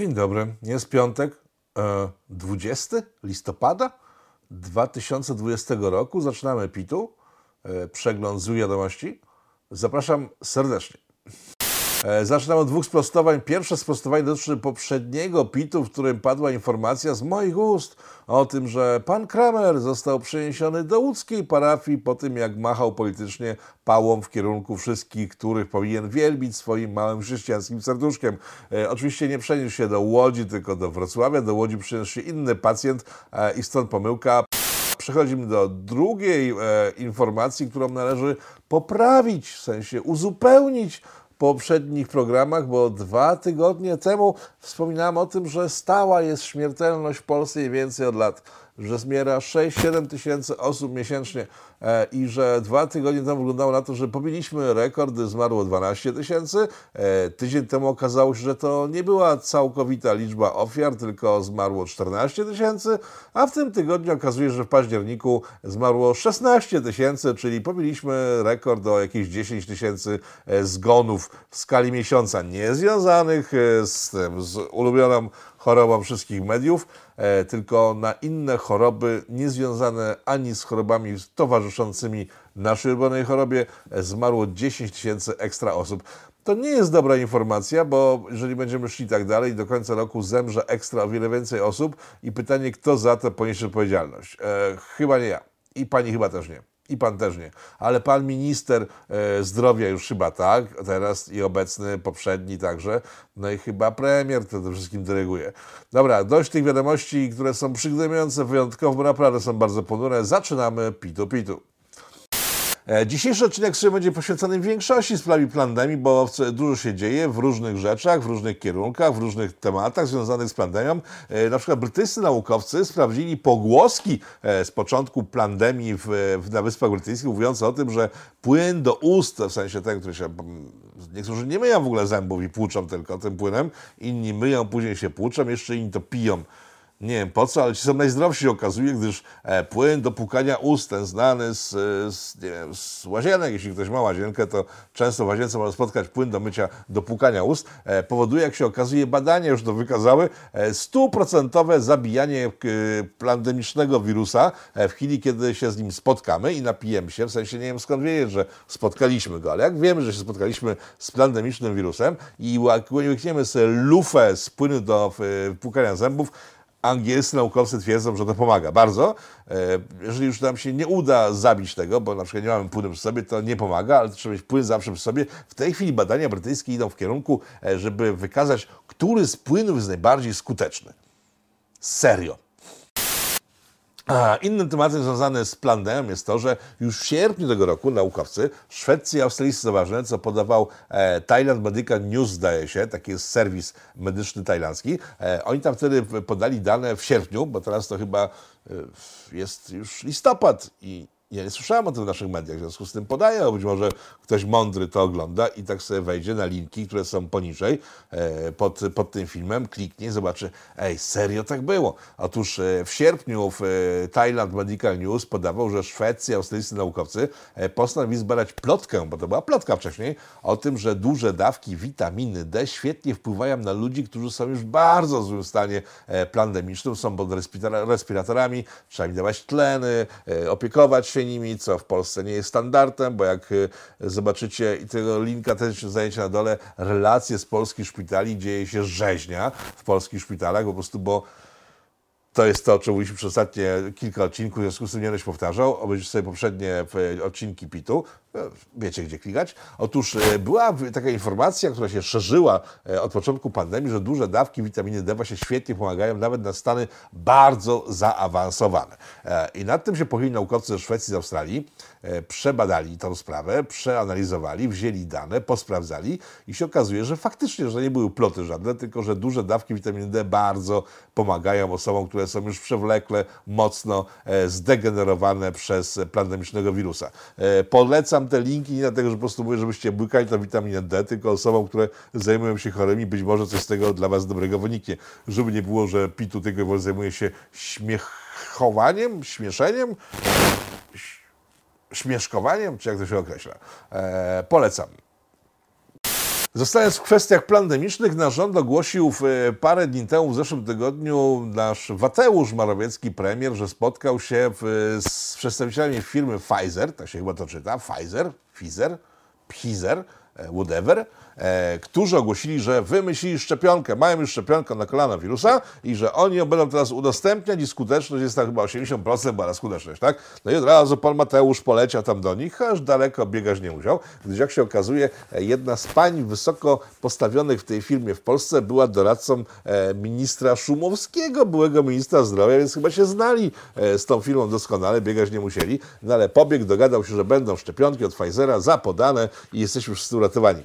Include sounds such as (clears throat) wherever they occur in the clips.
Dzień dobry. Jest piątek, e, 20 listopada 2020 roku. Zaczynamy PIT-u. E, przegląd z wiadomości. Zapraszam serdecznie. E, Zaczynam od dwóch sprostowań. Pierwsze sprostowanie dotyczy poprzedniego PIT-u, w którym padła informacja z moich ust o tym, że pan Kramer został przeniesiony do łódzkiej parafii po tym, jak machał politycznie pałą w kierunku wszystkich, których powinien wielbić swoim małym chrześcijańskim serduszkiem. E, oczywiście nie przeniósł się do Łodzi, tylko do Wrocławia. Do Łodzi przeniósł się inny pacjent e, i stąd pomyłka. Przechodzimy do drugiej e, informacji, którą należy poprawić, w sensie uzupełnić poprzednich programach, bo dwa tygodnie temu wspominałem o tym, że stała jest śmiertelność w Polsce i więcej od lat, że zmiera 6-7 tysięcy osób miesięcznie e, i że dwa tygodnie temu wyglądało na to, że pobiliśmy rekord, zmarło 12 tysięcy. E, tydzień temu okazało się, że to nie była całkowita liczba ofiar, tylko zmarło 14 tysięcy, a w tym tygodniu okazuje się, że w październiku zmarło 16 tysięcy, czyli pobiliśmy rekord o jakieś 10 tysięcy e, w skali miesiąca, niezwiązanych e, z z ulubioną chorobą wszystkich mediów, e, tylko na inne choroby niezwiązane ani z chorobami towarzyszącymi naszej ulubionej chorobie e, zmarło 10 tysięcy ekstra osób. To nie jest dobra informacja, bo jeżeli będziemy szli tak dalej, do końca roku zemrze ekstra o wiele więcej osób i pytanie, kto za to poniesie odpowiedzialność. E, chyba nie ja. I pani chyba też nie. I pan też nie. Ale pan minister e, zdrowia już chyba tak, teraz i obecny, poprzedni także. No i chyba premier to wszystkim dyryguje. Dobra, dość tych wiadomości, które są przygnębiające wyjątkowo, naprawdę są bardzo ponure. Zaczynamy pitu pitu. E, Dzisiejszy odcinek sobie będzie poświęcony większości sprawie pandemii, bo dużo się dzieje w różnych rzeczach, w różnych kierunkach, w różnych tematach związanych z pandemią. E, Na przykład brytyjscy naukowcy sprawdzili pogłoski e, z początku pandemii w, na Wyspach Brytyjskich, mówiące o tym, że płyn do ust, w sensie ten, który się... Niektórzy nie myją w ogóle zębów i płuczą tylko tym płynem, inni myją, później się płuczą, jeszcze inni to piją. Nie wiem po co, ale ci są najzdrowsi okazuje, gdyż e, płyn do płukania ust, ten znany z, z, wiem, z łazienek, jeśli ktoś ma łazienkę, to często w łazience można spotkać płyn do mycia, do płukania ust, e, powoduje, jak się okazuje, badania już to wykazały, e, stuprocentowe zabijanie pandemicznego wirusa w chwili, kiedy się z nim spotkamy i napijemy się, w sensie nie wiem skąd wiedzieć, że spotkaliśmy go, ale jak wiemy, że się spotkaliśmy z pandemicznym wirusem i łykniemy sobie lufę z płynu do płukania zębów, Angielscy naukowcy twierdzą, że to pomaga bardzo. E, Jeżeli już nam się nie uda zabić tego, bo na przykład nie mamy płynu przy sobie, to nie pomaga, ale trzeba mieć płyn zawsze przy sobie. W tej chwili badania brytyjskie idą w kierunku, e, żeby wykazać, który z płynów jest najbardziej skuteczny. Serio. A innym tematem związanym z planem jest to, że już w sierpniu tego roku naukowcy, szwedzcy i australijscy ważne, co podawał e, Thailand Medical News, zdaje się, taki jest serwis medyczny tajlandzki. E, oni tam wtedy podali dane w sierpniu, bo teraz to chyba e, jest już listopad i ja nie słyszałem o tym w naszych mediach, w związku z tym podaję, być może ktoś mądry to ogląda i tak sobie wejdzie na linki, które są poniżej e, pod, pod tym filmem, kliknie i zobaczy, ej, serio tak było. Otóż e, w sierpniu w e, Thailand Medical News podawał, że szwedzcy australijscy naukowcy postanowili zbadać plotkę, bo to była plotka wcześniej, o tym, że duże dawki witaminy D świetnie wpływają na ludzi, którzy są już w bardzo złym stanie pandemicznym, są pod respiratora- respiratorami, trzeba im dawać tleny, opiekować się nimi, co w Polsce nie jest standardem, bo jak e, zobaczycie i tego linka też znajdziecie na dole, relacje z polskich szpitali, dzieje się rzeźnia w polskich szpitalach, po prostu, bo to jest to, o czym mówiliśmy przez ostatnie kilka odcinków, w związku z tym nie będę się powtarzał. Obejrzyjcie sobie poprzednie e, odcinki PIT-u. E, Wiecie, gdzie klikać. Otóż e, była taka informacja, która się szerzyła e, od początku pandemii, że duże dawki witaminy D właśnie świetnie pomagają nawet na stany bardzo zaawansowane. E, I nad tym się pochylili naukowcy ze Szwecji z Australii. Przebadali tą sprawę, przeanalizowali, wzięli dane, posprawdzali i się okazuje, że faktycznie, że nie były ploty żadne, tylko że duże dawki witaminy D bardzo pomagają osobom, które są już przewlekle, mocno zdegenerowane przez pandemicznego wirusa. E, Polecam te linki nie dlatego, że po prostu mówię, żebyście błykali tą witaminę D, tylko osobom, które zajmują się chorymi, być może coś z tego dla Was dobrego wyniknie. Żeby nie było, że PITU tylko zajmuje się śmiechowaniem, śmieszeniem, śmieszkowaniem, czy jak to się określa. E, polecam. Zostając w kwestiach pandemicznych, nasz rząd ogłosił e, parę dni temu, w zeszłym tygodniu, nasz Wateusz Marowiecki, premier, że spotkał się w, z przedstawicielami firmy Pfizer, tak się chyba to czyta, Pfizer, Pfizer, Pfizer, e, whatever, którzy ogłosili, że wymyślili szczepionkę, mają już szczepionkę na koronawirusa i że oni ją będą teraz udostępniać i skuteczność jest tam chyba 80% była skuteczność, tak? No i od razu pan Mateusz poleciał tam do nich, aż daleko biegać nie musiał, gdyż jak się okazuje, e, jedna z pań wysoko postawionych w tej firmie w Polsce była doradcą e, ministra Szumowskiego, byłego ministra zdrowia, więc chyba się znali e, z tą firmą doskonale, biegać nie musieli, no ale pobiegł, dogadał się, że będą szczepionki od Pfizera zapodane i jesteśmy wszyscy uratowani.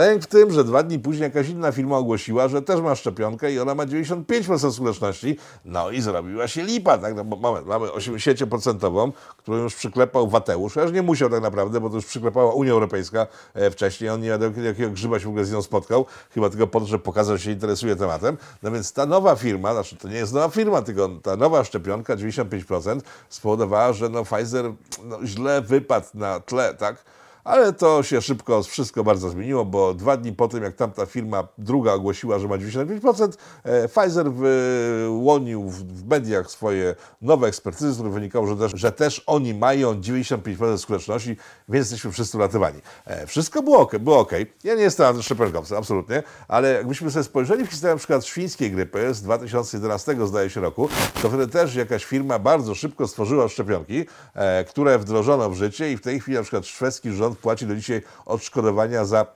Sęk w tym, że dwa dni później jakaś inna firma ogłosiła, że też ma szczepionkę i ona ma 95% skuteczności. No i zrobiła się lipa, tak? No bo mamy, mamy 80%, którą już przyklepał Wateusz. Już nie musiał tak naprawdę, bo to już przyklepała Unia Europejska e, wcześniej. On nie wiadomo, jakiego grzyba się w ogóle z nią spotkał. Chyba tylko po to, żeby pokazał, że się interesuje tematem. No więc ta nowa firma, znaczy to nie jest nowa firma, tylko ta nowa szczepionka, 95%, spowodowała, że no Pfizer no, źle wypadł na tle, tak? Ale to się szybko wszystko bardzo zmieniło, bo dwa dni po tym, jak tamta firma druga ogłosiła, że ma 95%, e, Pfizer wyłonił w mediach swoje nowe ekspertyzy, z których wynikało, że też, że też oni mają 95% skuteczności, więc jesteśmy wszyscy uratowani. E, wszystko było ok, było ok. Ja nie jestem szczepionkowcem, absolutnie, ale jakbyśmy sobie spojrzeli w historię na przykład świńskiej grypy z 2011 zdaje się roku, to wtedy też jakaś firma bardzo szybko stworzyła szczepionki, e, które wdrożono w życie i w tej chwili na przykład szwedzki rząd płaci do dzisiaj odszkodowania za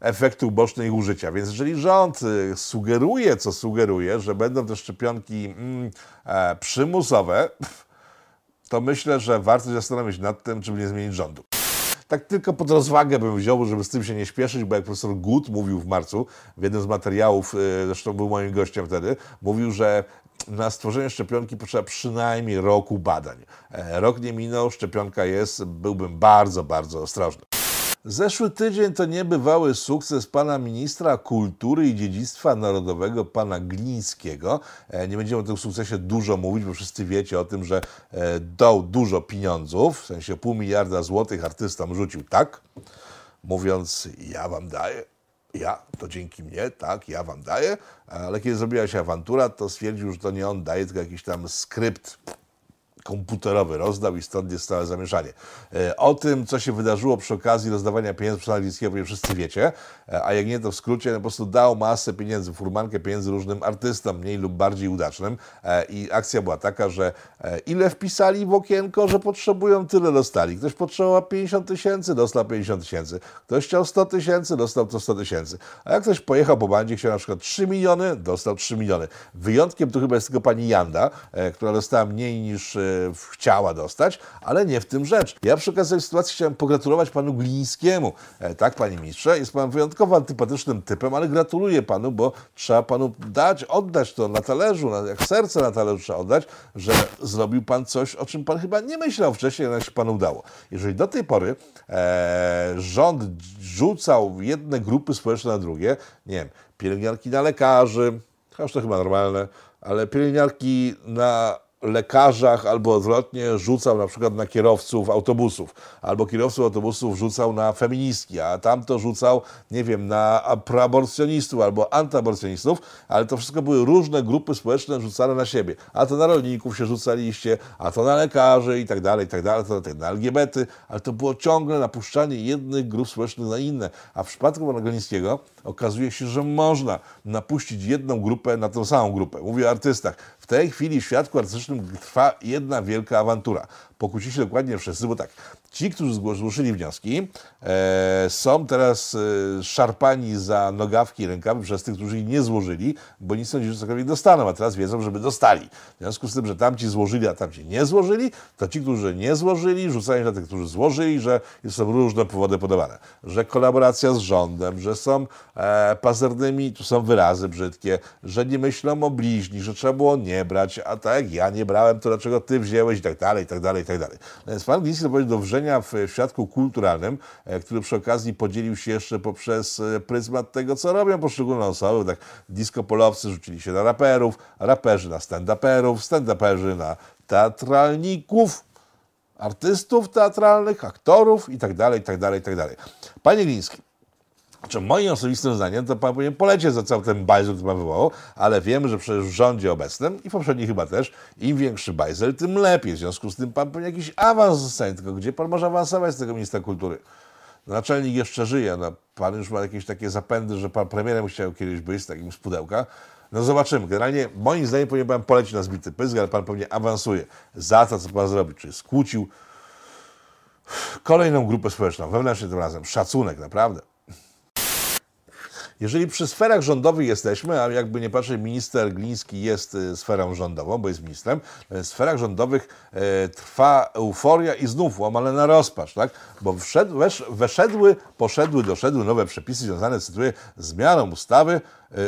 efekty uboczne ich użycia. Więc jeżeli rząd y, sugeruje, co sugeruje, że będą te szczepionki mm, e, przymusowe, to myślę, że warto się zastanowić nad tym, czy nie zmienić rządu. Tak tylko pod rozwagę bym wziął, żeby z tym się nie śpieszyć, bo jak profesor Gut mówił w marcu, w jednym z materiałów, y, zresztą był moim gościem wtedy, mówił, że na stworzenie szczepionki potrzeba przynajmniej roku badań. E, rok nie minął, szczepionka jest, byłbym bardzo, bardzo ostrożny. Zeszły tydzień to niebywały sukces pana ministra kultury i dziedzictwa narodowego, pana Glińskiego. E, nie będziemy o tym sukcesie dużo mówić, bo wszyscy wiecie o tym, że e, dał dużo pieniądzów, w sensie pół miliarda złotych artystom rzucił tak, mówiąc ja wam daję, ja, to dzięki mnie, tak, ja wam daję, ale kiedy zrobiła się awantura, to stwierdził, że to nie on daje, tylko jakiś tam skrypt komputerowy rozdał i stąd jest całe zamieszanie. E, o tym, co się wydarzyło przy okazji rozdawania pieniędzy przez Angielskiego, wszyscy wiecie, e, a jak nie, to w skrócie no po prostu dał masę pieniędzy, furmankę pieniędzy różnym artystom, mniej lub bardziej udacznym e, i akcja była taka, że ile wpisali w okienko, że potrzebują, tyle dostali. Ktoś potrzebował 50 tysięcy, dostał 50 tysięcy. Ktoś chciał 100 tysięcy, dostał to 100 tysięcy. A jak ktoś pojechał po bandzie, chciał na przykład 3 miliony, dostał 3 miliony. Wyjątkiem tu chyba jest tylko pani Janda, która dostała mniej niż chciała dostać, ale nie w tym rzecz. Ja przy okazji tej sytuacji chciałem pogratulować panu Glińskiemu. E, tak, panie ministrze, jest pan wyjątkowo antypatycznym typem, ale gratuluję panu, bo trzeba panu dać, oddać to na talerzu, jak serce na talerzu trzeba oddać, że zrobił pan coś, o czym pan chyba nie myślał wcześniej, ale się panu udało. Jeżeli do tej pory e, rząd rzucał jedne grupy społeczne na drugie, nie wiem, pielęgniarki na lekarzy, chociaż to chyba normalne, ale pielęgniarki na lekarzach albo odwrotnie rzucał na przykład na kierowców autobusów, albo kierowców autobusów rzucał na feministki, a tamto rzucał, nie wiem, na proaborcjonistów albo antyaborcjonistów, ale to wszystko były różne grupy społeczne rzucane na siebie. A to na rolników się rzucaliście, a to na lekarzy i tak dalej, i tak dalej, to na LGBT, ale to było ciągle napuszczanie jednych grup społecznych na inne. A w przypadku pana Golińskiego okazuje się, że można napuścić jedną grupę na tą samą grupę. Mówię o artystach. W tej chwili w świadku artystycznym trwa jedna wielka awantura pokłócili się dokładnie wszyscy, bo tak, ci, którzy złożyli wnioski, e, są teraz e, szarpani za nogawki i rękawy przez tych, którzy ich nie złożyli, bo nic sądzili, że cokolwiek dostaną, a teraz wiedzą, żeby dostali. W związku z tym, że tamci złożyli, a tamci nie złożyli, to ci, którzy nie złożyli, rzucają na tych, którzy złożyli, że są różne powody podawane. Że kolaboracja z rządem, że są e, pazernymi, tu są wyrazy brzydkie, że nie myślą o bliźni, że trzeba było nie brać, a tak ja nie brałem, to dlaczego ty wzięłeś i tak dalej, i tak dalej, i tak dalej. Natomiast pan Gliński doprowadził do wrzenia w świadku kulturalnym, e, który przy okazji podzielił się jeszcze poprzez e, pryzmat tego, co robią poszczególne osoby. Tak disco-polowcy rzucili się na raperów, raperzy na stand-uperów, stand-uperzy na teatralników, artystów teatralnych, aktorów i tak dalej, i tak dalej, i tak dalej. Panie Gliński, Znaczy, moim osobistym zdaniem to pan powinien polecieć za cały ten bajzel, który pan wywołał, ale wiemy, że przecież w rządzie obecnym i poprzednim chyba też, im większy bajzel, tym lepiej. W związku z tym pan powinien jakiś awans zostanie, tylko gdzie pan może awansować z tego ministra kultury? Naczelnik jeszcze żyje, no, pan już ma jakieś takie zapędy, że pan premierem chciał kiedyś być z takim z pudełka. No zobaczymy. Generalnie moim zdaniem powinien pan polecić na zbity pysk, ale pan pewnie awansuje za to, co pan zrobił, czyli skłócił kolejną grupę społeczną, wewnętrznie tym razem. Szacunek, naprawdę. Jeżeli przy sferach rządowych jesteśmy, a jakby nie patrzeć, minister Gliński jest y, sferą rządową, bo jest ministrem, w sferach rządowych e, trwa euforia i znów łamane na rozpacz, tak? Bo wszedł, wesz, weszedły, poszedły, doszedły nowe przepisy związane, cytuję, z zmianą ustawy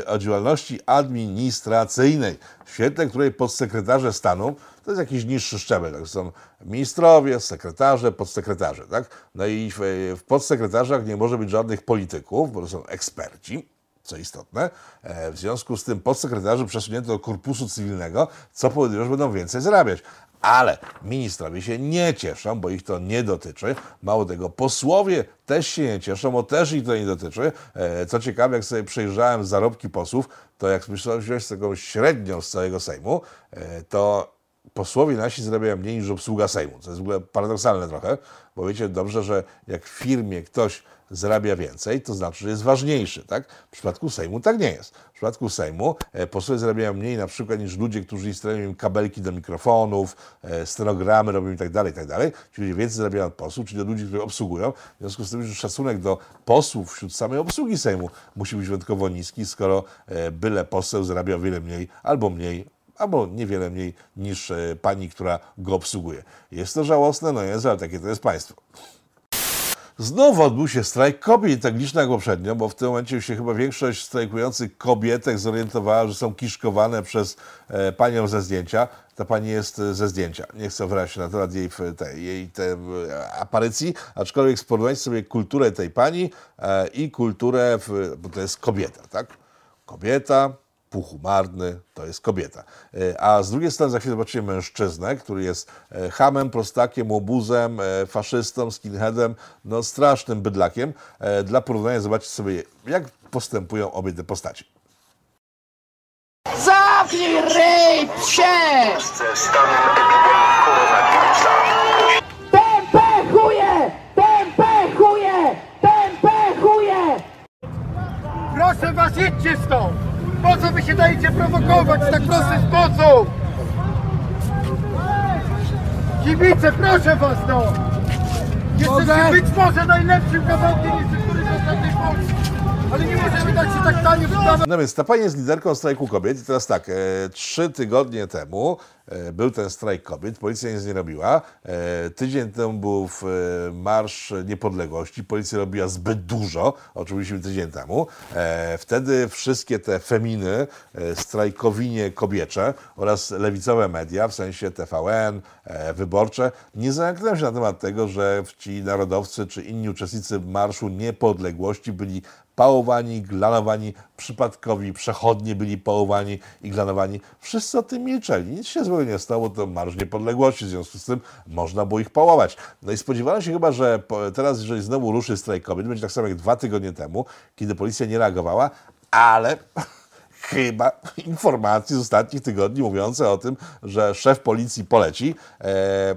o działalności administracyjnej, świetle której podsekretarze stanu to jest jakiś niższy szczebel. Tak? Są ministrowie, sekretarze, podsekretarze. Tak? No i w, w podsekretarzach nie może być żadnych polityków, bo to są eksperci co istotne. E, w związku z tym podsekretarzy przesunięto do korpusu cywilnego, co powoduje, że będą więcej zarabiać. Ale ministrowie się nie cieszą, bo ich to nie dotyczy. Mało tego, posłowie też się nie cieszą, bo też ich to nie dotyczy. E, co ciekawe, jak sobie przejrzałem zarobki posłów, to jak myślałem wziąć taką średnią z całego Sejmu, e, to posłowie nasi zarabiają mniej niż obsługa Sejmu, co jest w ogóle paradoksalne trochę, bo wiecie dobrze, że jak w firmie ktoś zarabia więcej, to znaczy, że jest ważniejszy, tak? W przypadku Sejmu tak nie jest. W przypadku Sejmu e, posłowie zarabiają mniej na przykład niż ludzie, którzy instalują im kabelki do mikrofonów, e, stenogramy robią i tak dalej, tak dalej. Czyli więcej zarabiają od posłów, czyli do ludzi, którzy obsługują. W związku z tym, że szacunek do posłów wśród samej obsługi Sejmu musi być wyjątkowo niski, skoro e, byle poseł zarabia o wiele mniej albo mniej albo niewiele mniej niż e, pani, która go obsługuje. Jest to żałosne, no jest, ale takie to jest państwo. Znowu odbył się strajk kobiet, tak liczny jak poprzednio, bo w tym momencie się chyba większość strajkujących kobietek zorientowała, że są kiszkowane przez e, panią ze zdjęcia. Ta pani jest e, ze zdjęcia. Nie chcę wrać się na temat jej, te, jej te, e, aparycji, aczkolwiek sporównać sobie kulturę tej pani e, i kulturę, w, bo to jest kobieta, tak? Kobieta, półhumarny, to jest kobieta. E, a z drugiej strony za chwilę zobaczycie mężczyznę, który jest e, hamem, prostakiem, łobuzem, e, faszystą, skinheadem, no strasznym bydlakiem. Dla porównania zobaczcie sobie, jak postępują obie te postacie. Zamknij ryj, psie! stanem epidemii koronawirusa. Tępe chuje! Tępe chuje! Tępe chuje! Proszę was, idźcie stąd! Po co wy się dajecie prowokować w tak prosty sposób? Kibice, proszę was no! Jesteście być może najlepszym kawałkiem kultury w ostatniej Polski. Ale nie możemy dać się tak tanio wydawać. No więc ta pani jest liderką strajku kobiet i teraz tak, e, trzy tygodnie temu był ten strajk kobiet, policja nic nie robiła. E, tydzień temu był e, Marsz Niepodległości, policja robiła zbyt dużo, o czym mówiliśmy tydzień temu. E, wtedy wszystkie te feminy, e, strajkowinie kobiecze oraz lewicowe media, w sensie TVN, e, wyborcze, nie zamknęły się na temat tego, że ci narodowcy czy inni uczestnicy Marszu Niepodległości byli pałowani, glanowani, przypadkowi przechodnie byli pałowani i glanowani. Wszyscy o tym milczeli. Nic się złego nie stało, to Marsz Niepodległości, w związku z tym można było ich pałować. No i spodziewano się chyba, że teraz, jeżeli znowu ruszy strajk kobiet, będzie tak samo jak dwa tygodnie temu, kiedy policja nie reagowała, ale (laughs) chyba informacje z ostatnich tygodni mówiące o tym, że szef policji poleci, e,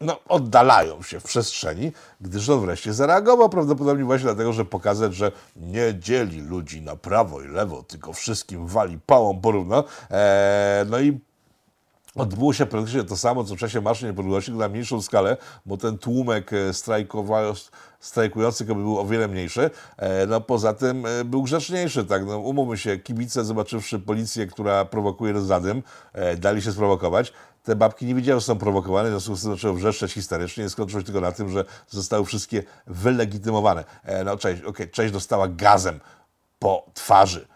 no, oddalają się w przestrzeni, gdyż on wreszcie zareagował prawdopodobnie właśnie dlatego, że pokazać, że nie dzieli ludzi na prawo i lewo, tylko wszystkim wali pałą porówno. E, no i Odbyło się praktycznie to samo, co w czasie Marszu Niepodległości, na mniejszą skalę, bo ten tłumek e, strajkowa- strajkujących jakby był o wiele mniejszy. E, No poza tym e, był grzeczniejszy, tak, no umówmy się, kibice zobaczywszy policję, która prowokuje rozdadym, e, dali się sprowokować. Te babki nie wiedziały, że są prowokowane, w związku z tym zaczęły wrzeszczeć histerycznie i skończyło się tylko na tym, że zostały wszystkie wylegitymowane. No cześć, okej, cześć dostała gazem po twarzy.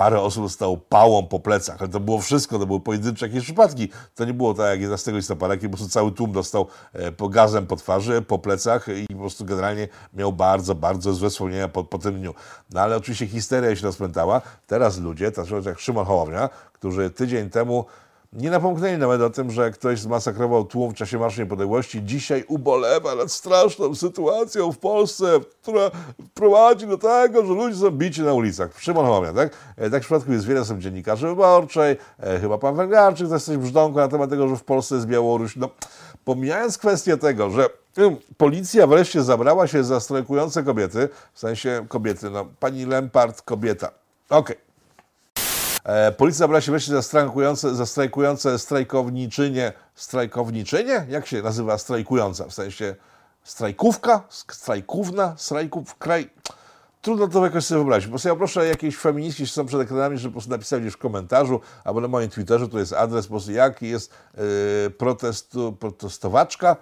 Parę osób dostało pałą po plecach, ale to było wszystko, to były pojedyncze jakieś przypadki. To nie było tak jak 11 listopada, kiedy po prostu cały tłum dostał e, po gazem po twarzy, po plecach i po prostu generalnie miał bardzo, bardzo złe wspomnienia po, po tym dniu. No ale oczywiście histeria się rozpętała. Teraz ludzie, tacy jak Szymon Hołownia, którzy tydzień temu Nie napomknęli nawet o tym, że ktoś zmasakrował tłum w czasie Marszu Niepodległości. Dzisiaj ubolewa nad straszną sytuacją w Polsce, która prowadzi do tego, że ludzie są bici na ulicach. Szymon Hołownia, tak? E, Tak w przypadku jest wiele, są dziennikarzy wyborczej, e, chyba pan Węglarczyk to jest coś brzdąku na temat tego, że w Polsce jest Białoruś. No, pomijając kwestię tego, że mm, policja wreszcie zabrała się za strajkujące kobiety, w sensie kobiety, no pani Lempart kobieta. Okej. E, Policja zabrała się wreszcie za strajkujące, za strajkujące strajkowniczynie. Strajkowniczynie? Jak się nazywa strajkująca? W sensie strajkówka? Strajkówna? Strajków? Kraj... Trudno to jakoś sobie wyobrazić. Po prostu ja proszę jakieś feministki, które są przed ekranami, żeby po prostu napisali gdzieś w komentarzu albo na moim Twitterze, tu jest adres, po prostu jaki jest yy, protestu, protestowaczka.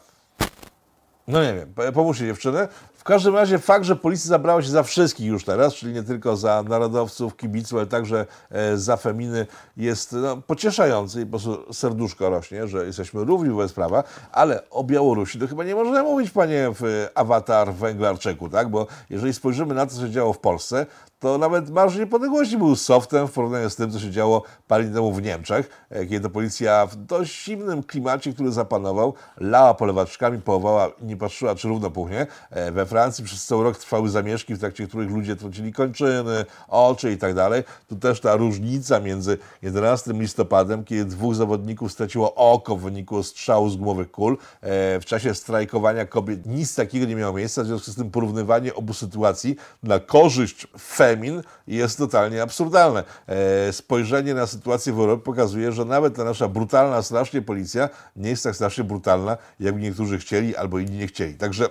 No nie wiem, po- pomóżcie dziewczyny. W każdym razie fakt, że policja zabrała się za wszystkich już teraz, czyli nie tylko za narodowców, kibiców, ale także e, za feminy, jest no, pocieszający i po prostu serduszko rośnie, że jesteśmy równi wobec prawa, ale o Białorusi to chyba nie można mówić, panie w awatar Węglarczyku, tak? Bo jeżeli spojrzymy na to, co się działo w Polsce, to nawet Marsz Niepodległości był softem w porównaniu z tym, co się działo parę dni temu w Niemczech, e, kiedy to policja w dość zimnym klimacie, który zapanował, lała polewaczkami, połowała nie patrzyła, czy równo puchnie. E, We Francji przez cały rok trwały zamieszki, w trakcie których ludzie tracili kończyny, oczy i tak dalej. Tu też ta różnica między 11 listopadem, kiedy dwóch zawodników straciło oko w wyniku strzału z gumowych kul, e, w czasie strajkowania kobiet nic takiego nie miało miejsca, w związku z tym porównywanie obu sytuacji na korzyść femin jest totalnie absurdalne. Spojrzenie na sytuację w Europie pokazuje, że nawet ta nasza brutalna strasznie policja nie jest tak strasznie brutalna, jakby niektórzy chcieli albo inni nie chcieli. Także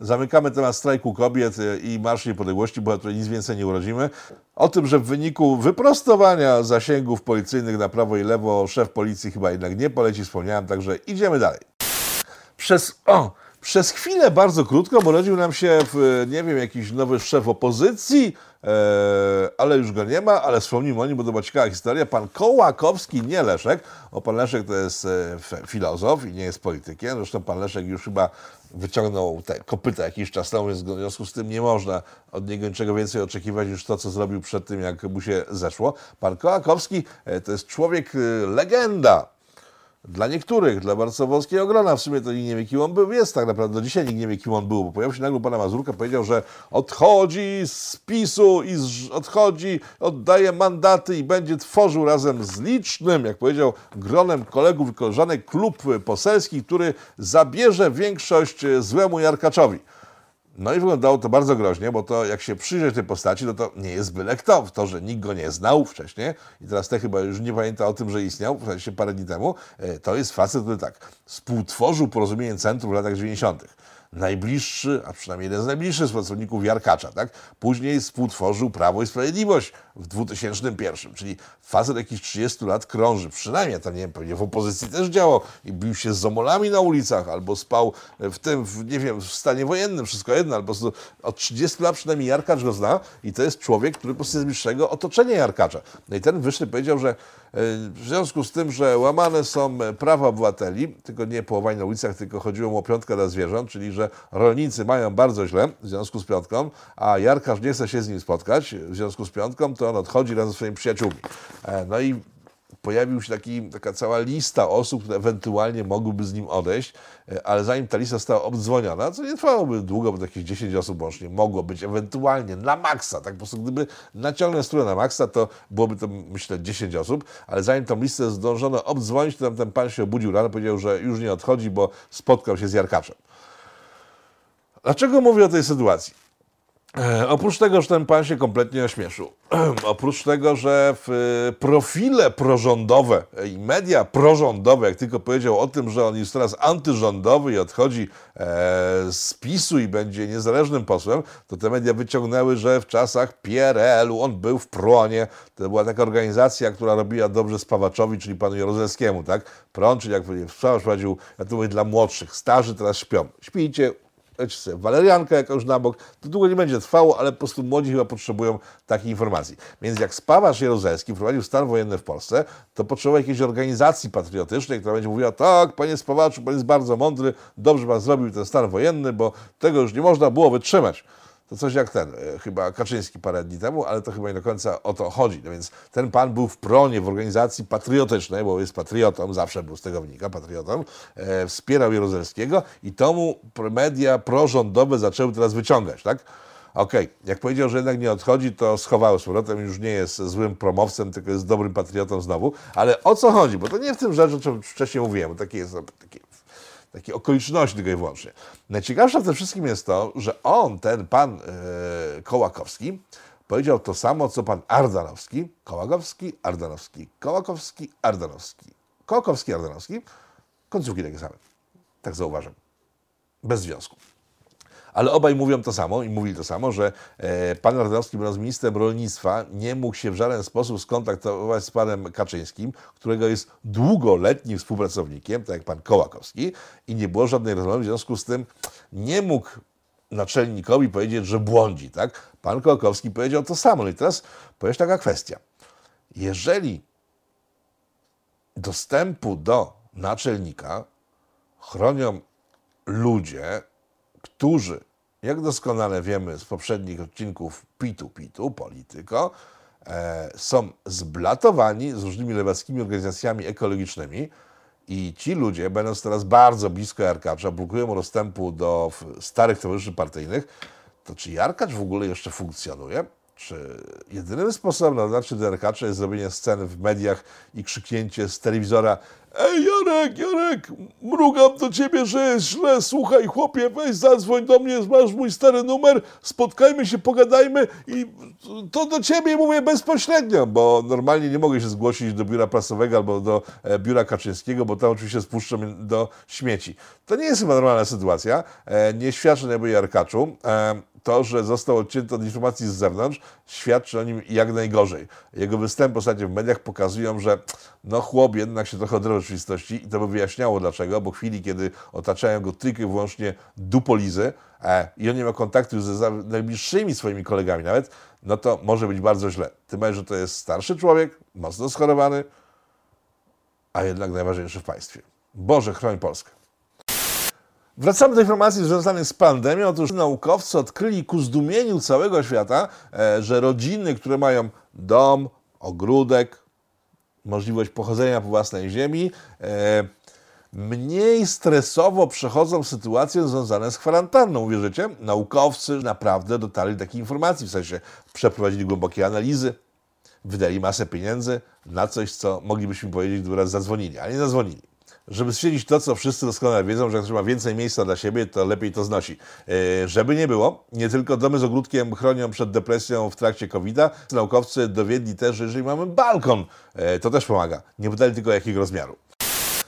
Zamykamy temat strajku kobiet e, i Marszu Niepodległości, bo tutaj nic więcej nie urodzimy. O tym, że w wyniku wyprostowania zasięgów policyjnych na prawo i lewo szef policji chyba jednak nie poleci, wspomniałem, także idziemy dalej. Przez, o, przez chwilę, bardzo krótko, urodził nam się, w, nie wiem, jakiś nowy szef opozycji, e, ale już go nie ma, ale wspomnimy o nim, bo to była ciekawa historia. Pan Kołakowski, nie Leszek, o pan Leszek to jest e, filozof i nie jest politykiem, zresztą pan Leszek już chyba wyciągnął te kopyta jakiś czas temu, więc w związku z tym nie można od niego niczego więcej oczekiwać niż to, co zrobił przed tym, jak mu się zeszło. Pan Kołakowski e, to jest człowiek, e, legenda, dla niektórych, dla bardzo wąskiego grona, w sumie to nikt nie wie, kim on był, jest tak naprawdę, do dzisiaj nikt nie wie, kim on był, bo pojawił się nagle pana Mazurka, powiedział, że odchodzi z PiSu i z, odchodzi, oddaje mandaty i będzie tworzył razem z licznym, jak powiedział, gronem kolegów i koleżanek klub poselski, który zabierze większość złemu Jarkaczowi. No i wyglądało to bardzo groźnie, bo to jak się przyjrzeć tej postaci, no to nie jest byle kto. W to, że nikt go nie znał wcześniej i teraz te chyba już nie pamięta o tym, że istniał, w sensie parę dni temu, e, to jest facet, który tak współtworzył porozumienie centrum w latach 90. Najbliższy, a przynajmniej jeden z najbliższych pracowników Jarkacza, tak? Później współtworzył Prawo i Sprawiedliwość w 2001, czyli facet jakichś 30 lat krąży, przynajmniej tam, nie wiem, pewnie w opozycji też działał i bił się z zomolami na ulicach, albo spał w tym, w, nie wiem, w stanie wojennym, wszystko jedno, albo od 30 lat przynajmniej Jarkacz go zna i to jest człowiek, który po prostu z bliższego otoczenia Jarkacza. No i ten wyższy powiedział, że e, w związku z tym, że łamane są e, prawa obywateli, tylko nie połowanie na ulicach, tylko chodziło mu o piątkę dla zwierząt, czyli że rolnicy mają bardzo źle w związku z piątką, a Jarkacz nie chce się z nim spotkać w związku z piątką, to on odchodzi razem ze swoimi przyjaciółmi. E, No i pojawił się taki, taka cała lista osób, które ewentualnie mogłyby z nim odejść, e, ale zanim ta lista została obdzwoniona, co nie trwałoby długo, bo to jakieś 10 osób łącznie mogło być ewentualnie na maksa, tak po prostu gdyby naciągnąć stronę na maksa, to byłoby to myślę 10 osób, ale zanim tą listę zdążono obdzwonić, to tam ten pan się obudził rano, powiedział, że już nie odchodzi, bo spotkał się z Jarkaczem. Dlaczego mówię o tej sytuacji? E, oprócz tego, że ten pan się kompletnie ośmieszył, (clears throat) oprócz tego, że w e, profile prorządowe i media prorządowe, jak tylko powiedział o tym, że on jest teraz antyrządowy i odchodzi e, z PiSu i będzie niezależnym posłem, to te media wyciągnęły, że w czasach PRL-u on był w Pronie. To była taka organizacja, która robiła dobrze Spawaczowi, czyli panu Jaruzelskiemu, tak? Pron, czyli jak prowadził, ja to mówię dla młodszych, starzy teraz śpią. Śpijcie, dajcie sobie waleriankę jakąś na bok, to długo nie będzie trwało, ale po prostu młodzi chyba potrzebują takich informacji. Więc jak Spawarz Jaruzelski wprowadził stan wojenny w Polsce, to potrzebował jakiejś organizacji patriotycznej, która będzie mówiła, tak, panie Spawaczu, pan jest bardzo mądry, dobrze pan zrobił ten stan wojenny, bo tego już nie można było wytrzymać. To coś jak ten, e, chyba Kaczyński parę dni temu, ale to chyba nie do końca o to chodzi. No więc ten pan był w pronie, w organizacji patriotycznej, bo jest patriotą, zawsze był z tego wynika, patriotą, e, wspierał Jaruzelskiego i to mu media prorządowe zaczęły teraz wyciągać, tak? Okej, jak powiedział, że jednak nie odchodzi, to schowały z powrotem, już nie jest złym promowcem, tylko jest dobrym patriotą znowu. Ale o co chodzi? Bo to nie w tym rzecz, o czym wcześniej mówiłem, takie jest takie, takie okoliczności tylko i wyłącznie. Najciekawsze w tym wszystkim jest to, że on, ten pan e, Kołakowski, powiedział to samo, co pan Ardanowski, Kołakowski, Ardanowski, Kołakowski, Ardanowski, Kołakowski, Ardanowski, końcówki takie same. Tak zauważam. Bez związku. Ale obaj mówią to samo i mówili to samo, że e, pan Ardanowski, będąc ministrem rolnictwa, nie mógł się w żaden sposób skontaktować z panem Kaczyńskim, którego jest długoletnim współpracownikiem, tak jak pan Kołakowski, i nie było żadnej rozmowy, w związku z tym nie mógł naczelnikowi powiedzieć, że błądzi. Tak? Pan Kołakowski powiedział to samo. No i teraz pojawi taka kwestia. Jeżeli dostępu do naczelnika chronią ludzie, którzy, jak doskonale wiemy z poprzednich odcinków Pitu Pitu, Polityko, e, są zblatowani z różnymi lewackimi organizacjami ekologicznymi i ci ludzie, będąc teraz bardzo blisko Jarkacza, blokują dostępu do starych towarzyszy partyjnych, to czy Jarkacz w ogóle jeszcze funkcjonuje? Czy jedynym sposobem na dotarcie do Jarkacza jest zrobienie sceny w mediach i krzyknięcie z telewizora Ej Jarek, Jarek, mrugam do ciebie, że jest źle, słuchaj chłopie, weź zadzwoń do mnie, masz mój stary numer, spotkajmy się, pogadajmy i to do ciebie mówię bezpośrednio, bo normalnie nie mogę się zgłosić do biura prasowego albo do e, biura Kaczyńskiego, bo tam oczywiście spuszczą mnie do śmieci. To nie jest chyba normalna sytuacja, e, nie świadczy najlepiej Jarkaczu. To, że został odcięty od informacji z zewnątrz, świadczy o nim jak najgorzej. Jego występy ostatnio w mediach pokazują, że no chłop jednak się trochę oderwał od rzeczywistości i to by wyjaśniało dlaczego, bo w chwili, kiedy otaczają go tylko i wyłącznie dupolizy e, i on nie ma kontaktu ze najbliższymi swoimi kolegami nawet, no to może być bardzo źle. Tym bardziej, że to jest starszy człowiek, mocno schorowany, a jednak najważniejszy w państwie. Boże, chroń Polskę. Wracamy do informacji związanych z pandemią. Otóż naukowcy odkryli ku zdumieniu całego świata, e, że rodziny, które mają dom, ogródek, możliwość pochodzenia po własnej ziemi, e, mniej stresowo przechodzą sytuacje związane z kwarantanną. Uwierzycie? Naukowcy naprawdę dotarli do takiej informacji, w sensie przeprowadzili głębokie analizy, wydali masę pieniędzy na coś, co moglibyśmy powiedzieć, gdyby raz zadzwonili, ale nie zadzwonili. Żeby stwierdzić to, co wszyscy doskonale wiedzą, że jak ma więcej miejsca dla siebie, to lepiej to znosi. Yy, żeby nie było, nie tylko domy z ogródkiem chronią przed depresją w trakcie COVID-a, naukowcy dowiedli też, że jeżeli mamy balkon, yy, to też pomaga. Nie podali tylko jakiego rozmiaru.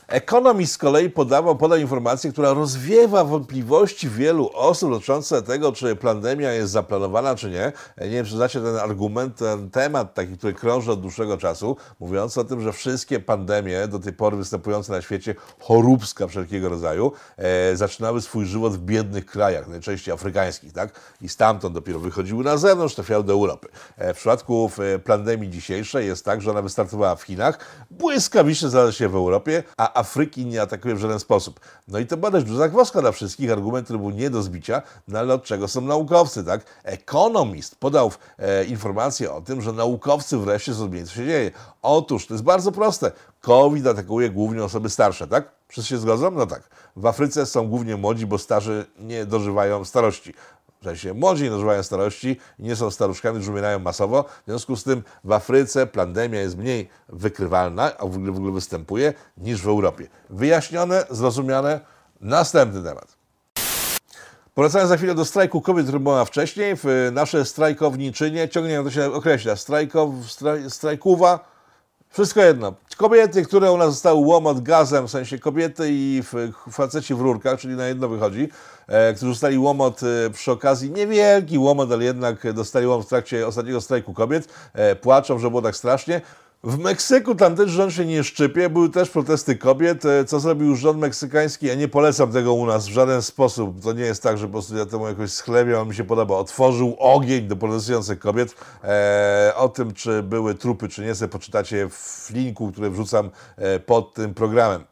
Economist z kolei podawał, podał informację, która rozwiewa wątpliwości wielu osób dotyczące tego, czy pandemia jest zaplanowana, czy nie. Nie wiem, czy znacie ten argument, ten temat taki, który krąży od dłuższego czasu, mówiący o tym, że wszystkie pandemie do tej pory występujące na świecie, choróbska wszelkiego rodzaju, e, zaczynały swój żywot w biednych krajach, najczęściej afrykańskich, tak? I stamtąd dopiero wychodziły na zewnątrz, trafiały do Europy. E, w przypadku e, pandemii dzisiejszej jest tak, że ona wystartowała w Chinach, błyskawicznie znalazła się w Europie, a Afryki nie atakuje w żaden sposób. No i to badać duża zagwozdka dla wszystkich, argument, który był nie do zbicia, no ale od czego są naukowcy, tak? Economist podał e, informację o tym, że naukowcy wreszcie zrozumieli, co się dzieje. Otóż, to jest bardzo proste, COVID atakuje głównie osoby starsze, tak? Wszyscy się zgodzą? No tak. W Afryce są głównie młodzi, bo starzy nie dożywają starości. W sensie młodzi nie dożywają starości nie są staruszkami, którzy umierają masowo. W związku z tym w Afryce pandemia jest mniej wykrywalna, a w ogóle, w ogóle występuje, niż w Europie. Wyjaśnione, zrozumiane. Następny temat. Powracając za chwilę do strajku kobiet, który była wcześniej, w nasze strajkowniczynie, ciągnie to się określa, strajkow, straj, strajkuwa, wszystko jedno. Kobiety, które u nas zostały łomot gazem, w sensie kobiety i faceci w rurkach, czyli na jedno wychodzi, e, którzy dostali łomot e, przy okazji, niewielki łomot, ale jednak dostali łomot w trakcie ostatniego strajku kobiet, e, płaczą, że było tak strasznie. W Meksyku tam też rząd się nie szczypie, były też protesty kobiet. E, Co zrobił rząd meksykański? Ja nie polecam tego u nas w żaden sposób. To nie jest tak, że po prostu ja temu jakoś schlebiam, mi się podoba. Otworzył ogień do protestujących kobiet. E, o tym, czy były trupy, czy nie, sobie poczytacie w linku, który wrzucam e, pod tym programem.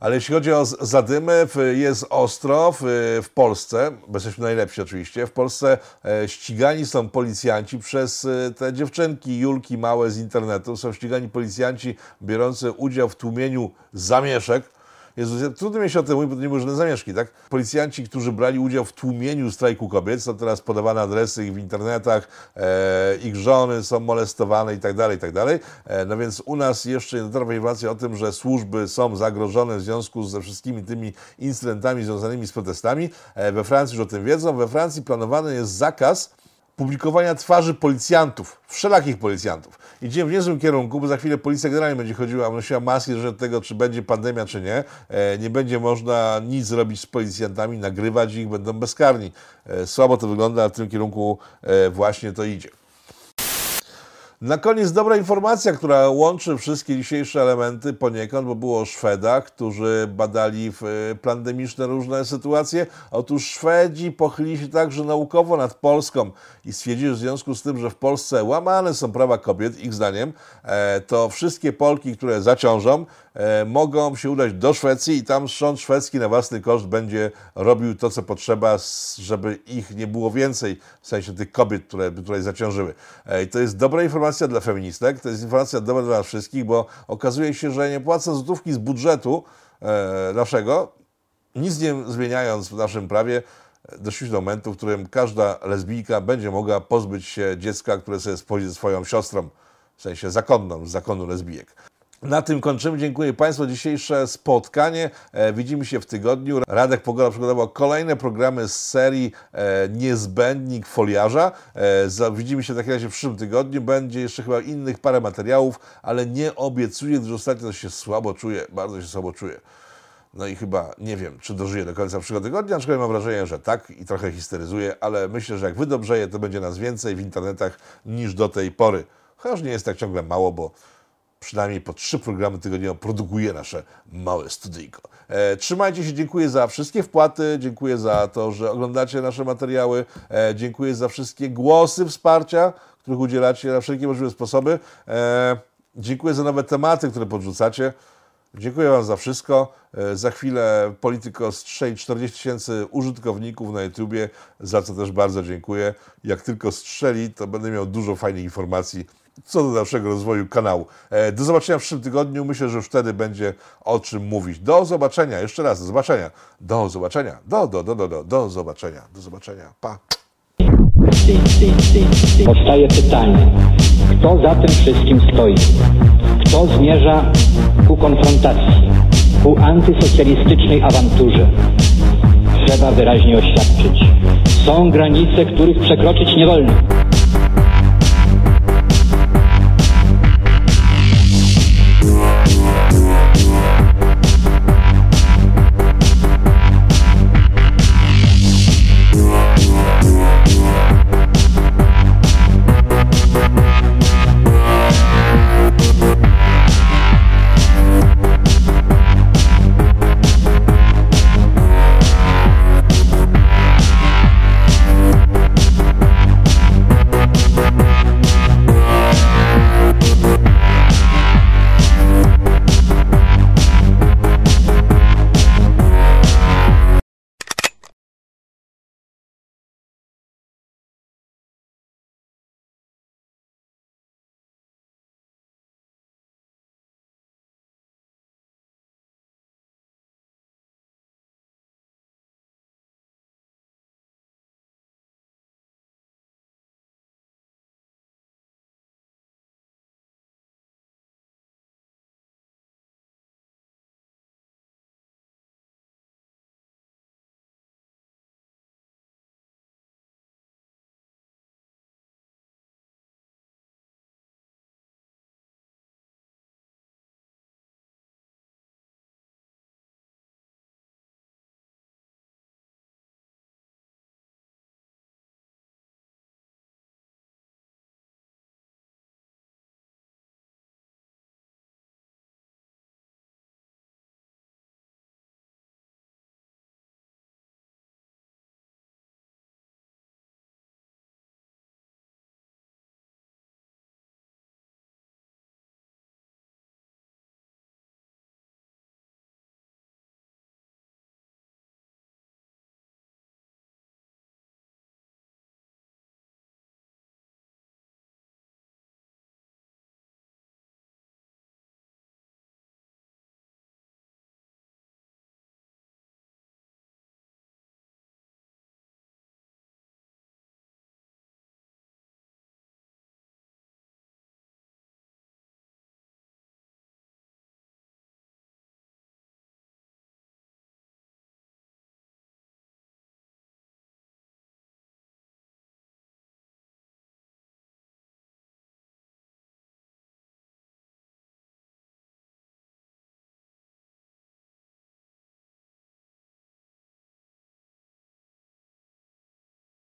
Ale jeśli chodzi o z- zadymy, w- jest ostro w, w Polsce, bo jesteśmy najlepsi oczywiście, w Polsce e, ścigani są policjanci przez e, te dziewczynki, Julki małe z internetu, są ścigani policjanci biorący udział w tłumieniu zamieszek. Jezus, trudno mi się o tym mówić, bo to nie były żadne zamieszki, tak? Policjanci, którzy brali udział w tłumieniu strajku kobiet, są teraz podawane adresy ich w internetach, e, ich żony są molestowane i tak dalej, i tak dalej. E, no więc u nas jeszcze nie dotarła informacja o tym, że służby są zagrożone w związku ze wszystkimi tymi incydentami związanymi z protestami. E, we Francji już o tym wiedzą. We Francji planowany jest zakaz publikowania twarzy policjantów, wszelakich policjantów. Idziemy w niezłym kierunku, bo za chwilę policja generalnie będzie chodziła, nosiła maski, że tego, czy będzie pandemia, czy nie. E, nie będzie można nic zrobić z policjantami, nagrywać ich, będą bezkarni. E, słabo to wygląda, ale w tym kierunku e, właśnie to idzie. Na koniec dobra informacja, która łączy wszystkie dzisiejsze elementy poniekąd, bo było o Szwedach, którzy badali w, e, pandemiczne różne sytuacje. Otóż Szwedzi pochylili się także naukowo nad Polską i stwierdzili, że w związku z tym, że w Polsce łamane są prawa kobiet, ich zdaniem, e, to wszystkie Polki, które zaciążą, e, mogą się udać do Szwecji i tam rząd szwedzki na własny koszt będzie robił to, co potrzeba, żeby ich nie było więcej, w sensie tych kobiet, które tutaj zaciążyły. I to jest dobra informacja dla feministek, to jest informacja dobra dla nas wszystkich, bo okazuje się, że nie płacąc złotówki z budżetu e, naszego, nic nie zmieniając w naszym prawie, e, doszliśmy do momentu, w którym każda lesbijka będzie mogła pozbyć się dziecka, które sobie spojrzy swoją siostrą, w sensie zakonną, z zakonu lesbijek. Na tym kończymy. Dziękuję Państwu dzisiejsze spotkanie. E, widzimy się w tygodniu. Radek Pogoda przygotował kolejne programy z serii e, Niezbędnik Foliarza. E, widzimy się w takim razie w przyszłym tygodniu. Będzie jeszcze chyba innych parę materiałów, ale nie obiecuję, gdyż ostatnio się słabo czuję, bardzo się słabo czuję. No i chyba nie wiem, czy dożyję do końca przyszłego tygodnia, aczkolwiek mam wrażenie, że tak i trochę histeryzuję, ale myślę, że jak wydobrzeję, to będzie nas więcej w internetach niż do tej pory. Chociaż nie jest tak ciągle mało, bo przynajmniej po trzy programy tygodniowo produkuje nasze małe studyjko. E, trzymajcie się, dziękuję za wszystkie wpłaty, dziękuję za to, że oglądacie nasze materiały, e, dziękuję za wszystkie głosy wsparcia, których udzielacie na wszelkie możliwe sposoby. E, dziękuję za nowe tematy, które podrzucacie. Dziękuję Wam za wszystko. E, Za chwilę Polityko strzeli 40 tysięcy użytkowników na YouTubie, za co też bardzo dziękuję. Jak tylko strzeli, to będę miał dużo fajnych informacji co do dalszego rozwoju kanału. E, Do zobaczenia w przyszłym tygodniu. Myślę, że już wtedy będzie o czym mówić. Do zobaczenia. Jeszcze raz, do zobaczenia. Do zobaczenia. Do, do, do, do, do, do zobaczenia. Do zobaczenia. Pa. Powstaje pytanie, kto za tym wszystkim stoi? Kto zmierza ku konfrontacji, ku antysocjalistycznej awanturze? Trzeba wyraźnie oświadczyć. Są granice, których przekroczyć nie wolno.